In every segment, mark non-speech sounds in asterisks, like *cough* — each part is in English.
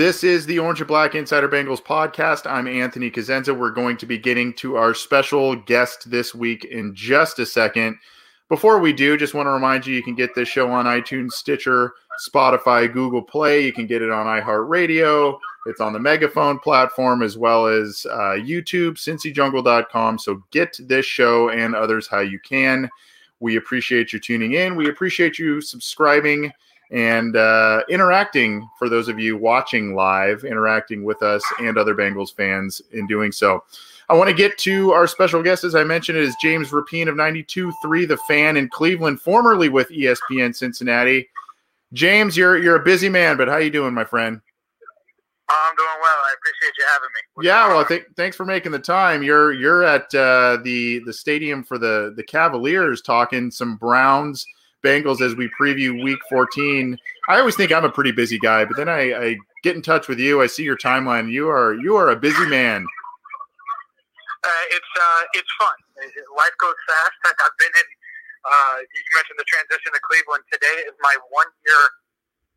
This is the Orange and Black Insider Bengals podcast. I'm Anthony Cosenza. We're going to be getting to our special guest this week in just a second. Before we do, just want to remind you you can get this show on iTunes, Stitcher, Spotify, Google Play. You can get it on iHeartRadio. It's on the Megaphone platform as well as uh, YouTube, cincyjungle.com. So get this show and others how you can. We appreciate you tuning in. We appreciate you subscribing and uh, interacting for those of you watching live, interacting with us and other Bengals fans in doing so. I want to get to our special guest, as I mentioned, it is James Rapien of 92.3 The Fan in Cleveland, formerly with ESPN Cincinnati. James, you're you're a busy man, but how you doing, my friend? I'm doing well. I appreciate you having me. What's yeah, well, th- thanks for making the time. You're you're at uh, the the stadium for the the Cavaliers, talking some Browns Bengals as we preview Week 14. I always think I'm a pretty busy guy, but then I, I get in touch with you. I see your timeline. You are you are a busy man. Uh, it's uh, it's fun. Life goes fast. I've been in. Uh, you mentioned the transition to Cleveland. Today is my one year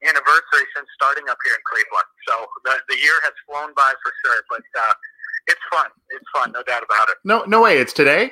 anniversary since starting up here in Cleveland. So the, the year has flown by for sure. But uh, it's fun. It's fun, no doubt about it. No, no way. It's today.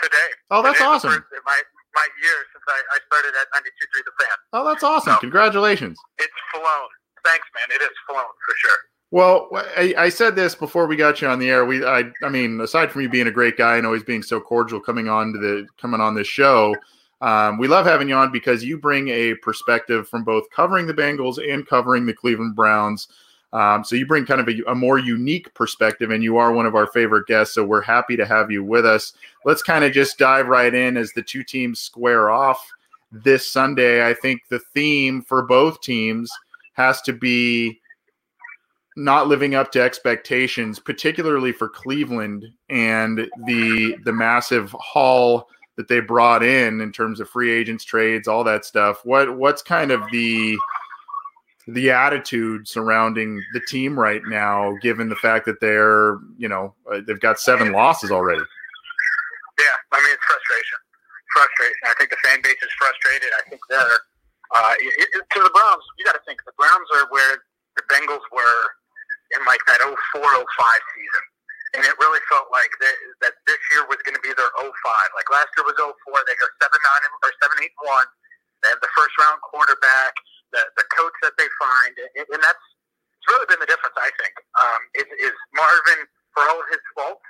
Today. Oh, that's awesome. First, my my year since I, I started at 92.3 The Fan. Oh, that's awesome. So, Congratulations. It's flown. Thanks, man. It is flown for sure. Well, I, I, said this before we got you on the air. We, I, I mean, aside from you being a great guy and always being so cordial, coming on to the coming on this show, um, we love having you on because you bring a perspective from both covering the Bengals and covering the Cleveland Browns. Um, so you bring kind of a, a, more unique perspective, and you are one of our favorite guests. So we're happy to have you with us. Let's kind of just dive right in as the two teams square off this Sunday. I think the theme for both teams has to be not living up to expectations, particularly for Cleveland and the the massive haul that they brought in in terms of free agents, trades, all that stuff. What what's kind of the the attitude surrounding the team right now, given the fact that they're, you know, uh, they've got seven losses already. Yeah, I mean, it's frustration. Frustration. I think the fan base is frustrated. I think they're, uh, it, it, to the Browns, you got to think the Browns are where the Bengals were in like that 04 05 season. And it really felt like that, that this year was going to be their 05. Like last year was 04. They go 7 9 or 7 8 1. They have the first round quarterback the, the coach that they find, and, and that's it's really been the difference. I think um, is, is Marvin, for all of his faults,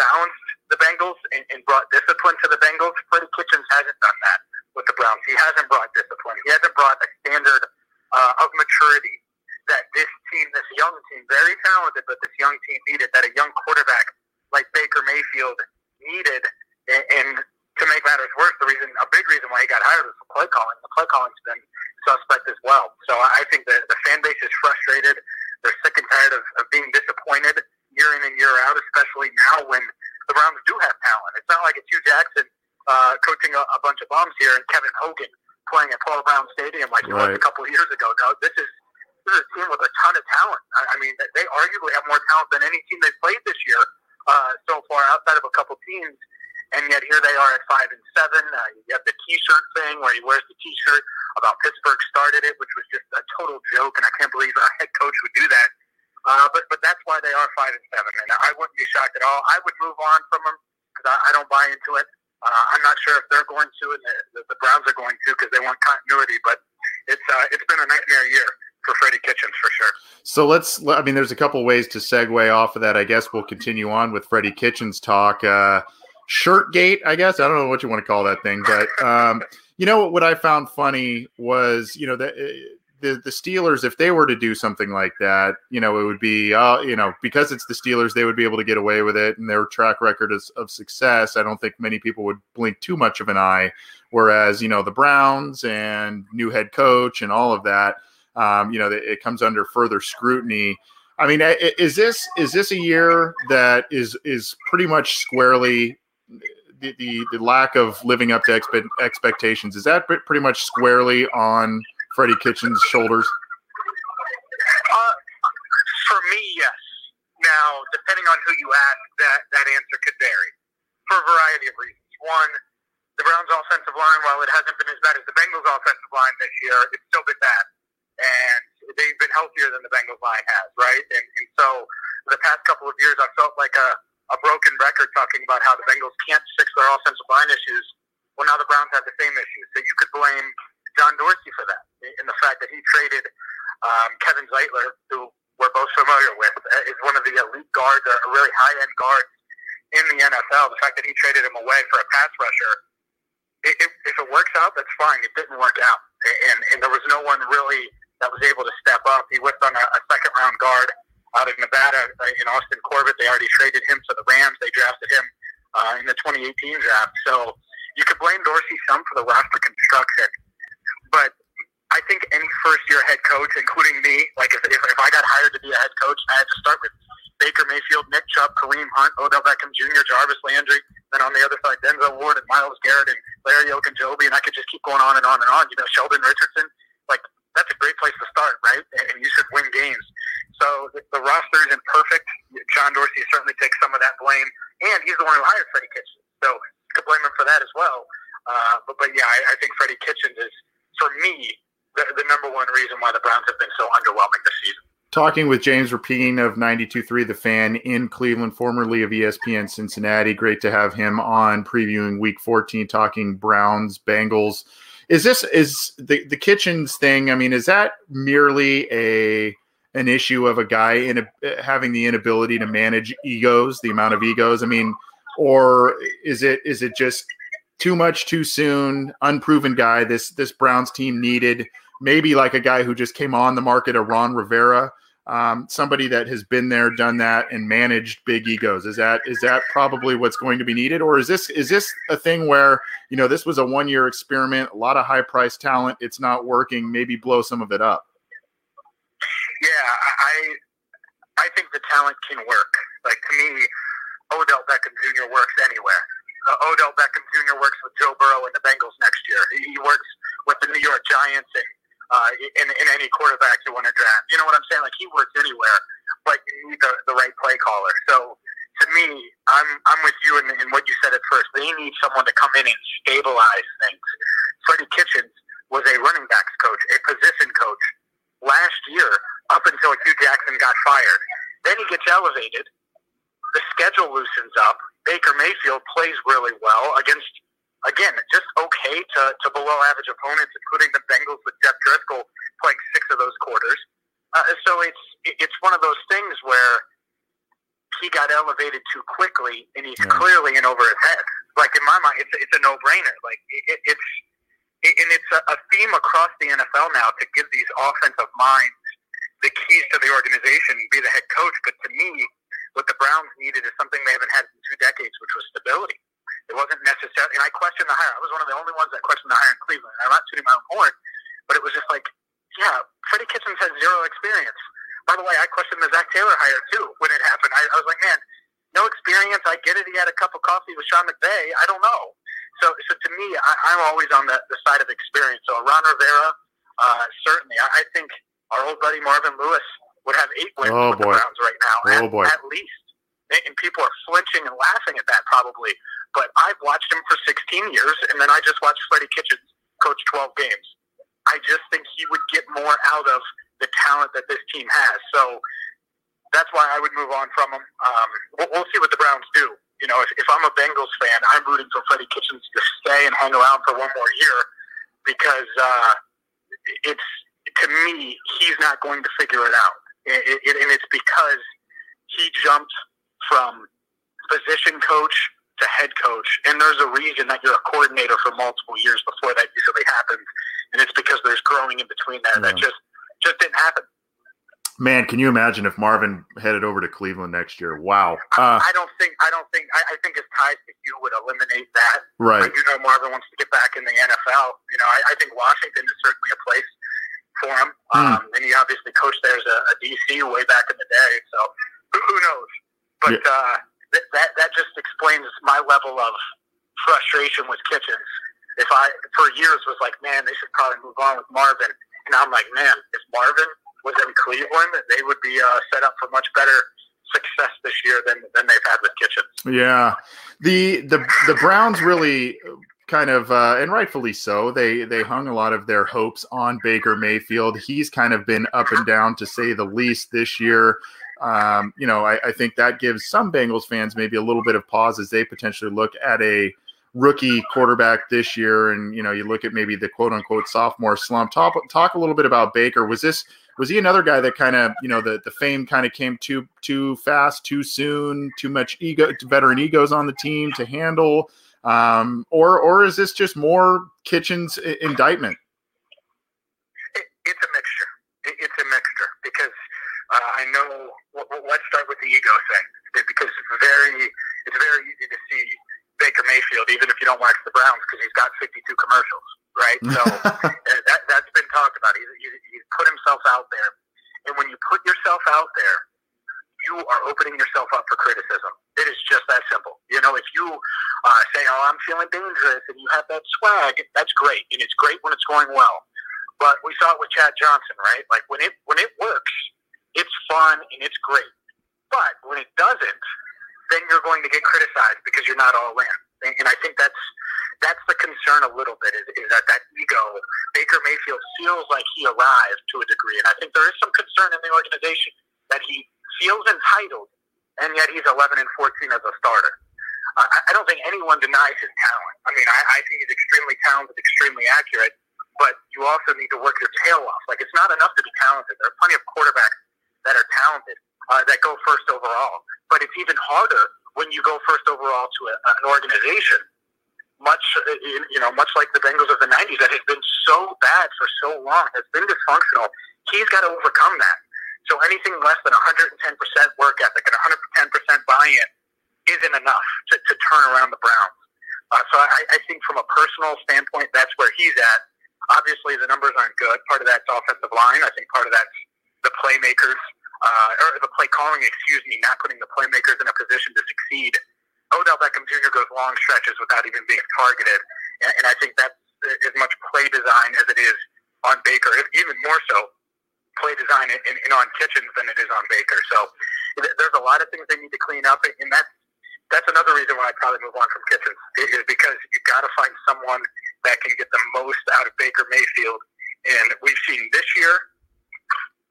balanced the Bengals and, and brought discipline to the Bengals. Freddie Kitchens hasn't done that with the Browns. He hasn't brought discipline. He hasn't brought a standard uh, of maturity that this team, this young team, very talented, but this young team needed. That a young quarterback like Baker Mayfield needed, and, and to make matters worse, the reason, a big reason why he got hired was the play calling. The play calling's been suspect as well. So I think that the fan base is frustrated. They're sick and tired of, of being disappointed year in and year out, especially now when the Browns do have talent. It's not like it's Hue Jackson uh, coaching a, a bunch of bums here and Kevin Hogan playing at Paul Brown Stadium like right. it was a couple of years ago. No, this is this is a team with a ton of talent. I, I mean, they arguably have more talent than any team they've played this year uh, so far, outside of a couple teams and yet here they are at five and seven. Uh, you have the T-shirt thing where he wears the T-shirt about Pittsburgh started it, which was just a total joke, and I can't believe a head coach would do that. Uh, but but that's why they are five and seven, and I wouldn't be shocked at all. I would move on from them because I, I don't buy into it. Uh, I'm not sure if they're going to, and the, the Browns are going to because they want continuity. But it's uh, it's been a nightmare year for Freddie Kitchens for sure. So let's. I mean, there's a couple ways to segue off of that. I guess we'll continue on with Freddie Kitchens talk. Uh, shirt gate, I guess. I don't know what you want to call that thing, but um, you know what I found funny was you know that the the Steelers, if they were to do something like that, you know, it would be, uh, you know, because it's the Steelers, they would be able to get away with it, and their track record is, of success. I don't think many people would blink too much of an eye. Whereas, you know, the Browns and new head coach and all of that, um, you know, it comes under further scrutiny. I mean, is this is this a year that is is pretty much squarely the, the, the lack of living up to expe- expectations? Is that pretty much squarely on Freddie Kitchens' shoulders? Uh, for me, yes. Now, depending on who you ask, that, that answer could vary for a variety of reasons. One, the Browns' offensive line, while it hasn't been as bad as the Bengals' offensive line this year, it's still been bad. And they've been healthier than the Bengals line has, right? And, and so the past couple of years, I felt like a, a broken record talking about how the Bengals can't fix their offensive line issues. Well, now the Browns have the same issues. So you could blame John Dorsey for that, in the fact that he traded um, Kevin Zeitler, who we're both familiar with, uh, is one of the elite guards, a really high end guard in the NFL. The fact that he traded him away for a pass rusher, it, it, if it works out, that's fine. It didn't work out, and, and there was no one really that was able to step up. He whipped on a, a second round guard out of Nevada in Austin Corbett. They already traded him to the Rams. They drafted him uh, in the 2018 draft. So you could blame Dorsey some for the roster construction but I think any first year head coach, including me, like if, if, if I got hired to be a head coach, I had to start with Baker Mayfield, Nick Chubb, Kareem Hunt, Odell Beckham Jr., Jarvis Landry, then on the other side, Denzel Ward and Myles Garrett and Larry Ogunjobi, and and I could just keep going on and on and on. You know, Sheldon Richardson, like that's a great place to start, right? And you should win games. So the, the roster isn't perfect. John Dorsey certainly takes some of that blame, and he's the one who hired Freddie Kitchens, so you could blame him for that as well. Uh, but but yeah, I, I think Freddie Kitchens is for me, the, the number one reason why the Browns have been so underwhelming this season. Talking with James Rapien of 92.3 The Fan in Cleveland, formerly of ESPN Cincinnati. Great to have him on previewing week 14, talking Browns, Bengals. Is this is the the kitchens thing? I mean, is that merely a an issue of a guy in a, having the inability to manage egos, the amount of egos? I mean, or is it is it just too much too soon, unproven guy. This this Browns team needed maybe like a guy who just came on the market, a Ron Rivera, um, somebody that has been there, done that, and managed big egos. Is that is that probably what's going to be needed, or is this is this a thing where you know this was a one year experiment, a lot of high price talent, it's not working, maybe blow some of it up? Yeah, I I think the talent can work. Like to me, Odell Beckham Jr. works anywhere uh, Odell Beckham Jr. works with Joe Burrow and the Bengals next year. He, works with the New York Giants and uh, in, in any quarterback you want to draft. You know what I'm saying? Like he works anywhere, but you need the, the right play caller. So to me, I'm I'm with you in, in what you said at first. They need someone to come in and stabilize things. Freddie Kitchens was a running backs coach, a position coach last year up until Hue Jackson got fired. Then he gets elevated. The schedule loosens up Baker Mayfield plays really well against, again, just okay to, to below average opponents, including the Bengals with Jeff Driskel playing six of those quarters. Uh, so it's it's one of those things where he got elevated too quickly, and he's yeah. clearly in over his head. Like in my mind, it's it's a no brainer. Like it, it's it, and it's a, a theme across the NFL now to give these offensive minds the keys to the organization, be the head coach. But to me, what the Browns needed is something they haven't had in two decades, which was stability. It wasn't necessary, and I questioned the hire. I was one of the only ones that questioned the hire in Cleveland. I'm not shooting my own horn, but it was just like, yeah, Freddie Kitchens has zero experience. By the way, I questioned the Zac Taylor hire too when it happened. I, I was like, man, no experience. I get it. He had a cup of coffee with Sean McVay. I don't know. So, so to me, I, I'm always on the, the side of experience. So Ron Rivera, uh, certainly. I, I think our old buddy Marvin Lewis would have eight wins oh, with boy. the Browns right now, oh, at, boy. at least. And people are flinching and laughing at that probably. But I've watched him for 16 years, and then I just watched Freddie Kitchens coach 12 games. I just think he would get more out of the talent that this team has. So that's why I would move on from him. Um, we'll, we'll see what the Browns do. You know, if, if I'm a Bengals fan, I'm rooting for Freddie Kitchens to stay and hang around for one more year because uh, it's to me he's not going to figure it out it, it, and it's because he jumped from position coach to head coach, and there's a reason that you're a coordinator for multiple years before that usually happens, and it's because there's growing in between there yeah. that just just didn't happen. Man, can you imagine if Marvin headed over to Cleveland next year? Wow. Uh, I don't think. I don't think. I, I think his ties to you would eliminate that. Right. you know, Marvin wants to get back in the NFL. You know, I, I think Washington is certainly a place for him. Hmm. Um, and he obviously coached there as a, a, DC way back in the day. So who, who knows? But yeah. uh, th- that that just explains my level of frustration with Kitchens. If I for years was like, man, they should probably move on with Marvin. And I'm like, man, if Marvin was in Cleveland, they would be uh, set up for much better success this year than, than they've had with Kitchens. Yeah, the the the Browns really kind of uh, and rightfully so. They they hung a lot of their hopes on Baker Mayfield. He's kind of been up and down to say the least this year. Um, you know, I, I think that gives some Bengals fans maybe a little bit of pause as they potentially look at a rookie quarterback this year, and you know, you look at maybe the quote unquote sophomore slump. Talk talk a little bit about Baker. Was this was he another guy that kind of you know the the fame kind of came too too fast, too soon, too much ego, veteran egos on the team to handle, um, or or is this just more Kitchens indictment? It, it's a mixture. It, it's a mixture because uh, I know. Let's start with the ego thing because it's very it's very easy to see Baker Mayfield, even if you don't watch the Browns, because he's got 52 commercials, right? So *laughs* uh, that that's been talked about. He's, he's put himself out there, and when you put yourself out there, you are opening yourself up for criticism. It is just that simple. You know, if you uh, say, "Oh, I'm feeling dangerous," and you have that swag, that's great, and it's great when it's going well. But we saw it with Chad Johnson, right? Like when it when it works, it's fun and it's great. But when it doesn't, then you're going to get criticized because you're not all in. And I think that's that's the concern a little bit is, is that that ego. Baker Mayfield feels like he arrived to a degree, and I think there is some concern in the organization that he feels entitled, and yet he's 11 and 14 as a starter. I, I don't think anyone denies his talent. I mean, I, I think he's extremely talented, extremely accurate, but you also need to work your tail off. Like it's not enough to be talented. There are plenty of quarterbacks that are talented uh, that go first overall but it's even harder when you go first overall to a, an organization, much you know, much like the Bengals of the '90s, that has been so bad for so long, has been dysfunctional. He's got to overcome that. So anything less than 110% work ethic and 110% buy-in isn't enough to, to turn around the Browns. Uh, so I, I think from a personal standpoint, that's where he's at. Obviously, the numbers aren't good. Part of that's offensive line. I think part of that's the playmakers uh, or the play calling, excuse me, not putting the playmakers in a position to succeed. Odell Beckham Jr. goes long stretches without even being targeted, and, and I think that's as much play design as it is on Baker, even more so play design in, in, in on Kitchens than it is on Baker. So there's a lot of things they need to clean up, and that's that's another reason why I probably move on from Kitchens is because you got to find someone that can get the most out of Baker Mayfield. And we've seen this year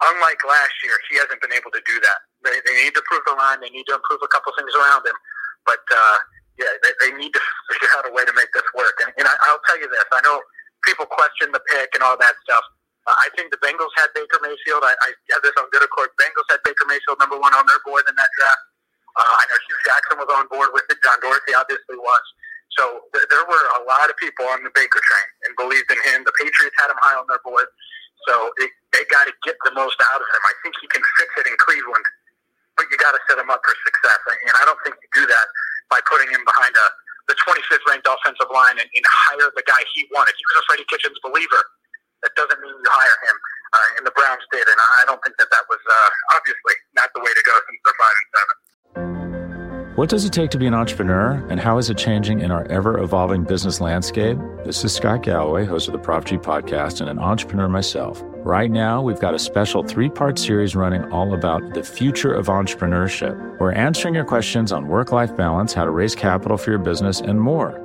unlike last year, he hasn't been able to do that. They, they need to improve the line. They need to improve a couple things around him. But uh, yeah, they, they need to *laughs* figure out a way to make this work. And, and I, I'll tell you this: I know people question the pick and all that stuff. Uh, I think the Bengals had Baker Mayfield. I, I have this on good accord. Bengals had Baker Mayfield number one on their board in that draft. Uh, I know Hue Jackson was on board with it. John Dorsey obviously was. So th- there were a lot of people on the Baker train and believed in him. The Patriots had him high on their board. So it, they got to get the most out of him. I think he can fix it in Cleveland, but you got to set him up for success. And I don't think you do that by putting him behind a the 25th ranked offensive line and, and hire the guy he wanted. He was a Freddie Kitchens believer. That doesn't mean you hire him. Uh, and the Browns did, and I don't think that that was uh, obviously not the way to go since they're five and seven. What does it take to be an entrepreneur, and how is it changing in our ever evolving business landscape? This is Scott Galloway, host of the Prop G podcast, and an entrepreneur myself. Right now, we've got a special three part series running all about the future of entrepreneurship. We're answering your questions on work life balance, how to raise capital for your business, and more.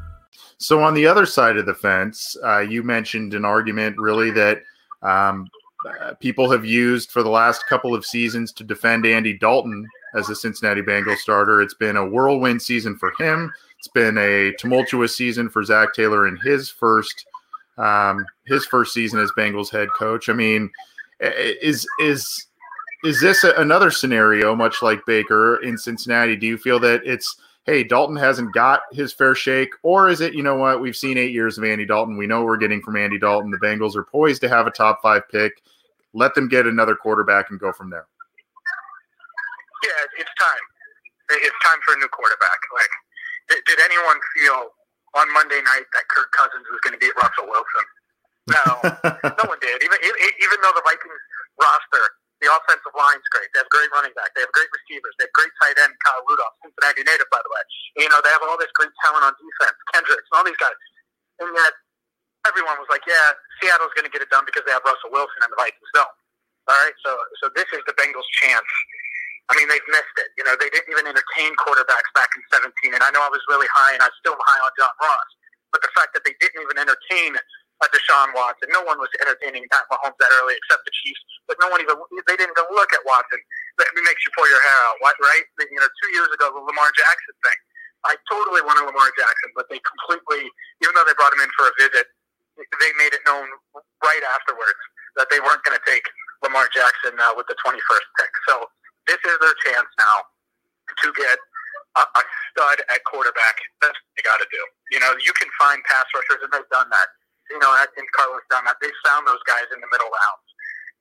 So on the other side of the fence, uh, you mentioned an argument really that um, uh, people have used for the last couple of seasons to defend Andy Dalton as a Cincinnati Bengals starter. It's been a whirlwind season for him. It's been a tumultuous season for Zac Taylor in his first um, his first season as Bengals head coach. I mean, is is is this a, another scenario, much like Baker in Cincinnati? Do you feel that it's hey, Dalton hasn't got his fair shake? Or is it, you know what, we've seen eight years of Andy Dalton. We know we're getting from Andy Dalton. The Bengals are poised to have a top five pick. Let them get another quarterback and go from there. Yeah, it's time. It's time for a new quarterback. Like, did, did anyone feel on Monday night that Kirk Cousins was going to beat Russell Wilson? No, *laughs* no one did. Even even though the Vikings roster the offensive line's great. They have great running back. They have great receivers. They have great tight end, Kyle Rudolph, Cincinnati native, by the way. You know, they have all this great talent on defense, Kendricks, and all these guys. And yet, everyone was like, yeah, Seattle's going to get it done because they have Russell Wilson and the Vikings don't. All right, so so this is the Bengals' chance. I mean, they've missed it. You know, they didn't even entertain quarterbacks back in 17. And I know I was really high, and I'm still high on John Ross. But the fact that they didn't even entertain uh, Deshaun Watson. No one was entertaining Pat Mahomes that early except the Chiefs, but no one even they didn't even look at Watson. That makes you pull your hair out, right? You know, two years ago the Lamar Jackson thing. I totally wanted Lamar Jackson, but they completely, even though they brought him in for a visit, they made it known right afterwards that they weren't going to take Lamar Jackson uh, with the 21st pick. So this is their chance now to get a, a stud at quarterback. That's what they got to do. You know, you can find pass rushers, and they've done that you know, think Carlos that. They found those guys in the middle rounds.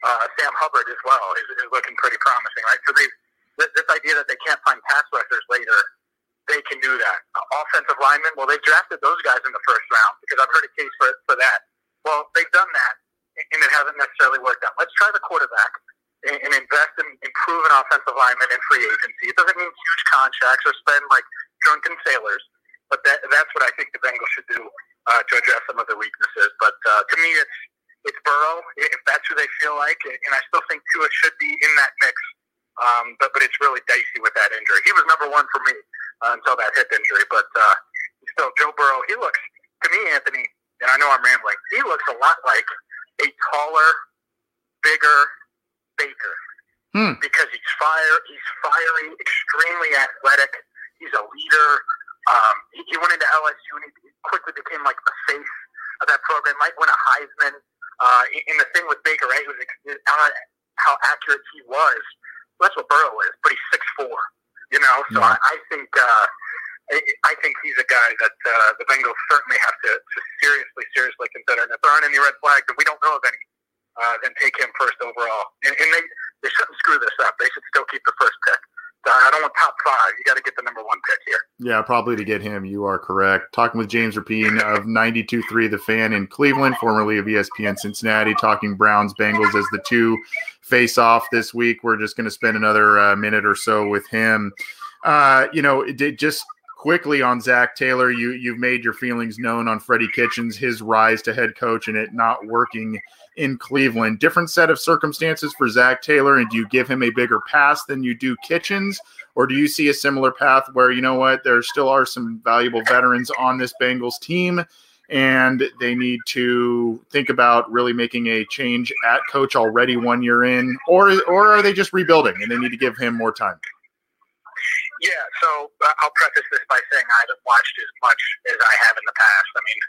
Uh, Sam Hubbard as well is, is looking pretty promising, right? So they this idea that they can't find pass rushers later, they can do that. Uh, offensive linemen, well, they drafted those guys in the first round because I've heard a case for for that. Well, they've done that, and it hasn't necessarily worked out. Let's try the quarterback and, and invest in improving offensive linemen in free agency. It doesn't mean huge contracts or spend like drunken sailors, but that, that's what I think the Bengals should do uh, to address some of the weaknesses. But uh, to me, it's it's Burrow if that's who they feel like, and I still think Tua should be in that mix. Um, but but it's really dicey with that injury. He was number one for me uh, until that hip injury, but uh, still Joe Burrow. He looks to me, Anthony, and I know I'm rambling. He looks a lot like a taller, bigger Baker. Hmm. Because he's fire, he's fiery, extremely athletic. He's a leader. Um, he, he went into LSU and he quickly became like the face of that program. Might win a Heisman. Uh, in the thing with Baker, right? Was uh, how accurate he was. Well, that's what Burrow is, but he's six four. You know, so yeah. I, I think uh, I think he's a guy that uh, the Bengals certainly have to, to seriously, seriously consider. And if there aren't any red flags, and we don't know of any, uh, then take him first overall. And, and they they shouldn't screw this up. They should still keep the first pick. I don't want top five. You got to get the number one pick here. Yeah, probably to get him. You are correct. Talking with James Rapien of 92.3 The Fan in Cleveland, formerly of ESPN Cincinnati, talking Browns Bengals as the two face off this week. We're just going to spend another uh, minute or so with him. Uh, you know, it just quickly on Zac Taylor, you you've made your feelings known on Freddie Kitchens, his rise to head coach, and it not working in Cleveland. Different set of circumstances for Zac Taylor, and do you give him a bigger pass than you do Kitchens, or do you see a similar path where you know what there still are some valuable veterans on this Bengals team? And they need to think about really making a change at coach already one year in, or or are they just rebuilding and they need to give him more time? Yeah, so uh, I'll preface this by saying I haven't watched as much as I have in the past. I mean,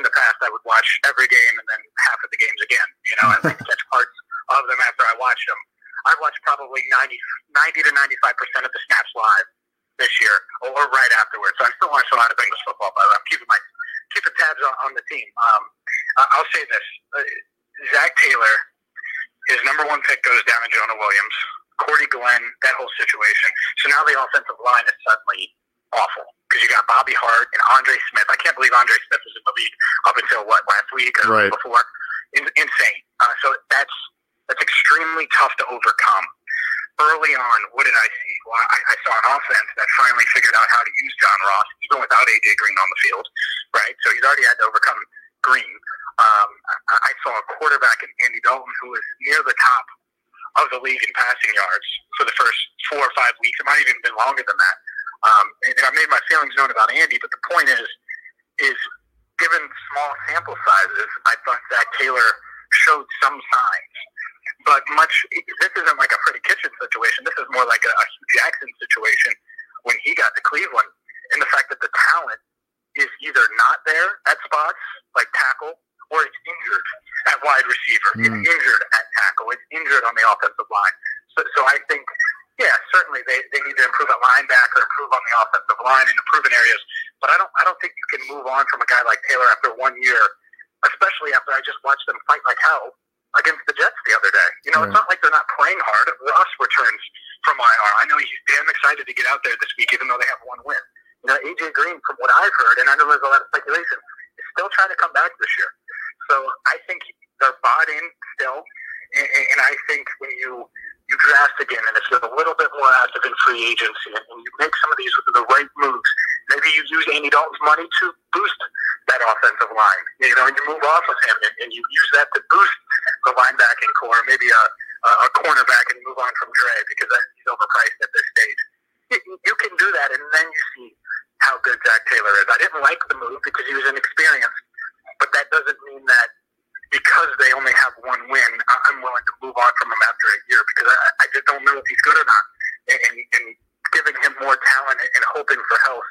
in the past I would watch every game and then half of the games again, you know, and then *laughs* catch parts of them after I watched them. I've watched probably 90, 90 to 95% of the snaps live this year or, right afterwards. So I still watch a lot of Bengals football, but I'm keeping my keeping tabs on, on the team. Um, I'll say this. Uh, Zac Taylor, his number one pick goes down to Jonah Williams. Cordy Glenn, that whole situation. So now the offensive line is suddenly awful because you got Bobby Hart and Andre Smith. I can't believe Andre Smith was in the league up until what last week or right. before. In, insane. Uh, so that's that's extremely tough to overcome. Early on, what did I see? Well, I, I saw an offense that finally figured out how to use John Ross, even without AJ Green on the field, right? So he's already had to overcome Green. Um, I, I saw a quarterback in Andy Dalton who was near the top of the league in passing yards for the first four or five weeks. It might have even been longer than that. Um, and I made my feelings known about Andy, but the point is, is given small sample sizes, I thought Zac Taylor showed some signs. But much, this isn't like a Freddie Kitchen situation. This is more like a, a Hue Jackson situation when he got to Cleveland, and the fact that the talent is either not there at spots like tackle or it's injured at wide receiver. Mm. It's injured at tackle. It's injured on the offensive line. So, so I think, yeah, certainly they, they need to improve at linebacker, improve on the offensive line, and improve in areas. But I don't I don't think you can move on from a guy like Taylor after one year, especially after I just watched them fight like hell against the Jets the other day. You know, it's not like they're not playing hard. Ross returns from IR. I know he's damn excited to get out there this week, even though they have one win. You know, AJ Green, from what I've heard, and I know there's a lot of speculation, is still trying to come back this year. So I think they're bought in still, and, and I think when you you draft again and it's a little bit more active in free agency, and you make some of these with the right moves, maybe you use Andy Dalton's money to boost that offensive line. You know, and you move off of him and, you use that to boost the linebacking corps, maybe a, a, a cornerback, and move on from Dre because he's overpriced at this stage. You can do that, and then you see how good Zac Taylor is. I didn't like the move because he was inexperienced, but that doesn't mean that because they only have one win, I- I'm willing to move on from him after a year because I, I just don't know if he's good or not. And, and, and giving him more talent and, and hoping for health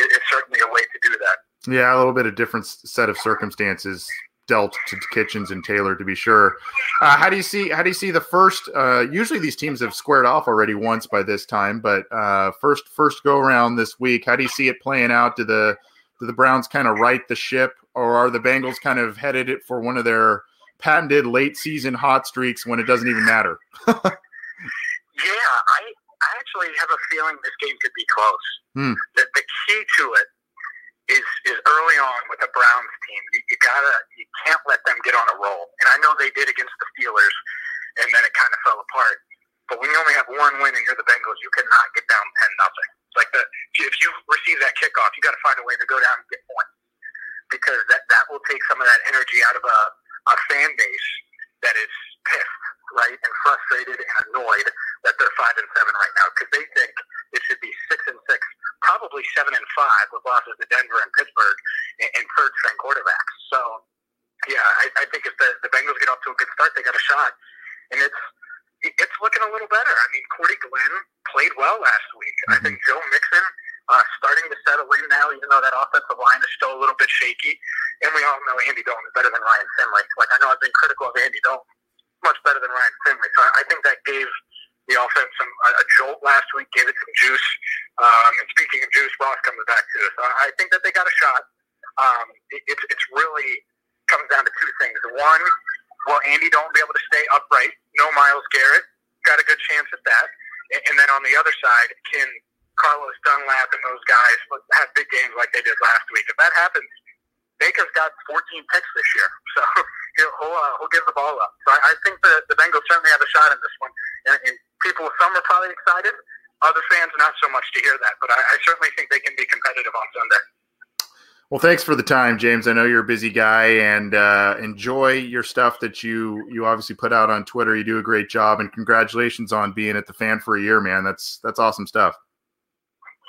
is, is certainly a way to do that. Yeah, a little bit of different set of circumstances dealt to Kitchens and Taylor to be sure. Uh, how do you see how do you see the first? Uh, usually these teams have squared off already once by this time, but uh, first first go around this week. How do you see it playing out? Do the do the Browns kind of right the ship, or are the Bengals kind of headed it for one of their patented late season hot streaks when it doesn't even matter? *laughs* Yeah, I actually have a feeling this game could be close. Hmm. The, the key to it is is early on with the Browns team. You, you gotta you can't let them get on a roll. And I know they did against the Steelers, and then it kind of fell apart. But when you only have one win and you're the Bengals, you cannot get down ten nothing. Like the if you receive that kickoff, you got to find a way to go down and get points because that that will take some of that energy out of a a fan base that is pissed, right, and frustrated and annoyed that they're five and seven right now because they think it should be six and six, probably seven and five with losses to Denver and Pittsburgh and, and third string quarterbacks. So, yeah, I, I think if the, the Bengals get off to a good start, they got a shot, and it's it's looking a little better. I mean, Cordy Glenn played well last week. I Mhm. think Joe Mixon uh, starting to settle in now, even though that offensive line is still a little bit shaky. And we all know Andy Dalton is better than Ryan Finley. Like I know I've been critical of Andy Dalton, much better than Ryan Finley. So I, I think that gave the offense some a, a jolt last week, gave it some juice. Um, and speaking of juice, Ross comes back too. So I think that they got a shot. Um, it, it's it's really comes down to two things. One, will Andy Dalton be able to stay upright? No Myles Garrett. Got a good chance at that. And, and then on the other side, can Carlos Dunlap and those guys have big games like they did last week? If that happens, Baker's got 14 picks this year, *laughs* so he'll he'll, uh, he'll give the ball up. So I, I think the the Bengals certainly have a shot in this one. And, and people, some are probably excited. Other fans, not so much to hear that, but I, I certainly think they can be competitive on Sunday. Well, thanks for the time, James. I know you're a busy guy, and uh, enjoy your stuff that you you obviously put out on Twitter. You do a great job, and congratulations on being at the fan for a year, man. That's that's awesome stuff.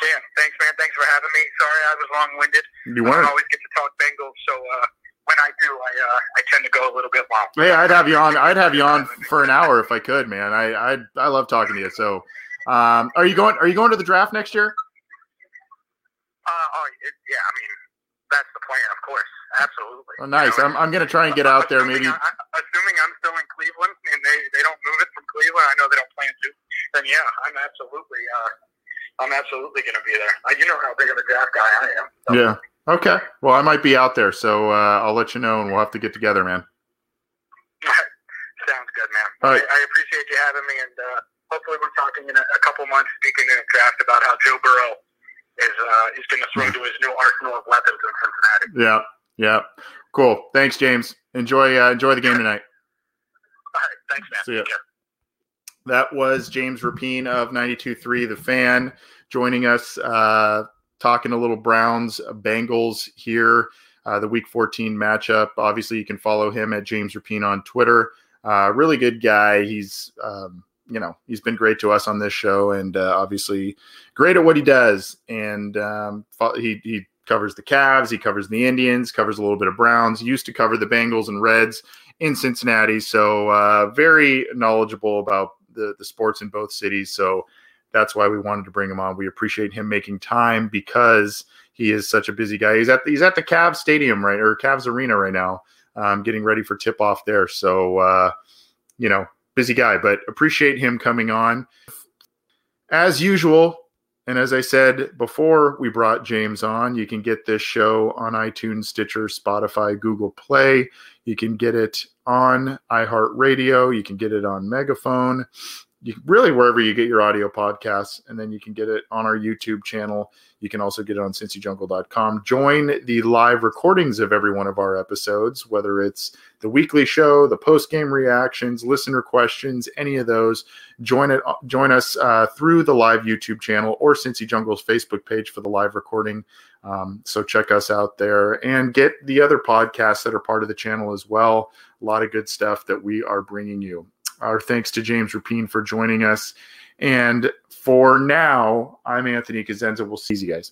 Yeah, thanks, man. Thanks for having me. Sorry I was long winded. You I weren't. always get to talk Bengals, so uh, when I do, I uh, I tend to go a little bit long. Hey, I'd have you on. I'd have you on for an hour if I could, man. I I I love talking to you. So, um, are you going? Are you going to the draft next year? Uh, oh, it, yeah, I mean, that's the plan, of course. Absolutely. Oh, nice. You I'm I'm gonna try and get out there. Maybe. Assuming I, assuming I'm still in Cleveland and they, they don't move it from Cleveland, I know they don't plan to. Then yeah, I'm absolutely uh, I'm absolutely going to be there. Uh, you know how big of a draft guy I am. So, Yeah. Okay. Well, I might be out there, so uh, I'll let you know, and we'll have to get together, man. *laughs* Sounds good, man. All right. I, I appreciate you having me, and uh, hopefully we're talking in a, a couple months, speaking in a draft about how Joe Burrow is uh, is going to throw to his new arsenal of weapons in Cincinnati. Yeah, yeah, cool. Thanks, James. Enjoy uh, enjoy the game tonight. All right, thanks, man. See ya. That was James Rapien of 92.3 The Fan joining us, uh, talking a little Browns Bengals here, uh, the Week 14 matchup. Obviously, you can follow him at James Rapien on Twitter. Uh, really good guy. He's um, you know he's been great to us on this show, and uh, obviously great at what he does. And um, he he covers the Cavs, he covers the Indians, covers a little bit of Browns. He used to cover the Bengals and Reds in Cincinnati, so uh, very knowledgeable about the the sports in both cities. So that's why we wanted to bring him on. We appreciate him making time because he is such a busy guy. He's at he's at the Cavs Stadium right or Cavs Arena right now, um, getting ready for tip off there. So uh, you know, busy guy, but appreciate him coming on. As usual, and as I said before we brought James on, you can get this show on iTunes, Stitcher, Spotify, Google Play. You can get it on iHeartRadio. You can get it on Megaphone. You really wherever you get your audio podcasts, and then you can get it on our YouTube channel. You can also get it on cincyjungle.com. Join the live recordings of every one of our episodes, whether it's the weekly show, the post game reactions, listener questions, any of those. Join it. Join us uh, through the live YouTube channel or Cincy Jungle's Facebook page for the live recording. Um, so check us out there and get the other podcasts that are part of the channel as well. A lot of good stuff that we are bringing you. Our thanks to James Rapien for joining us. And for now, I'm Anthony Cosenza. We'll see you guys.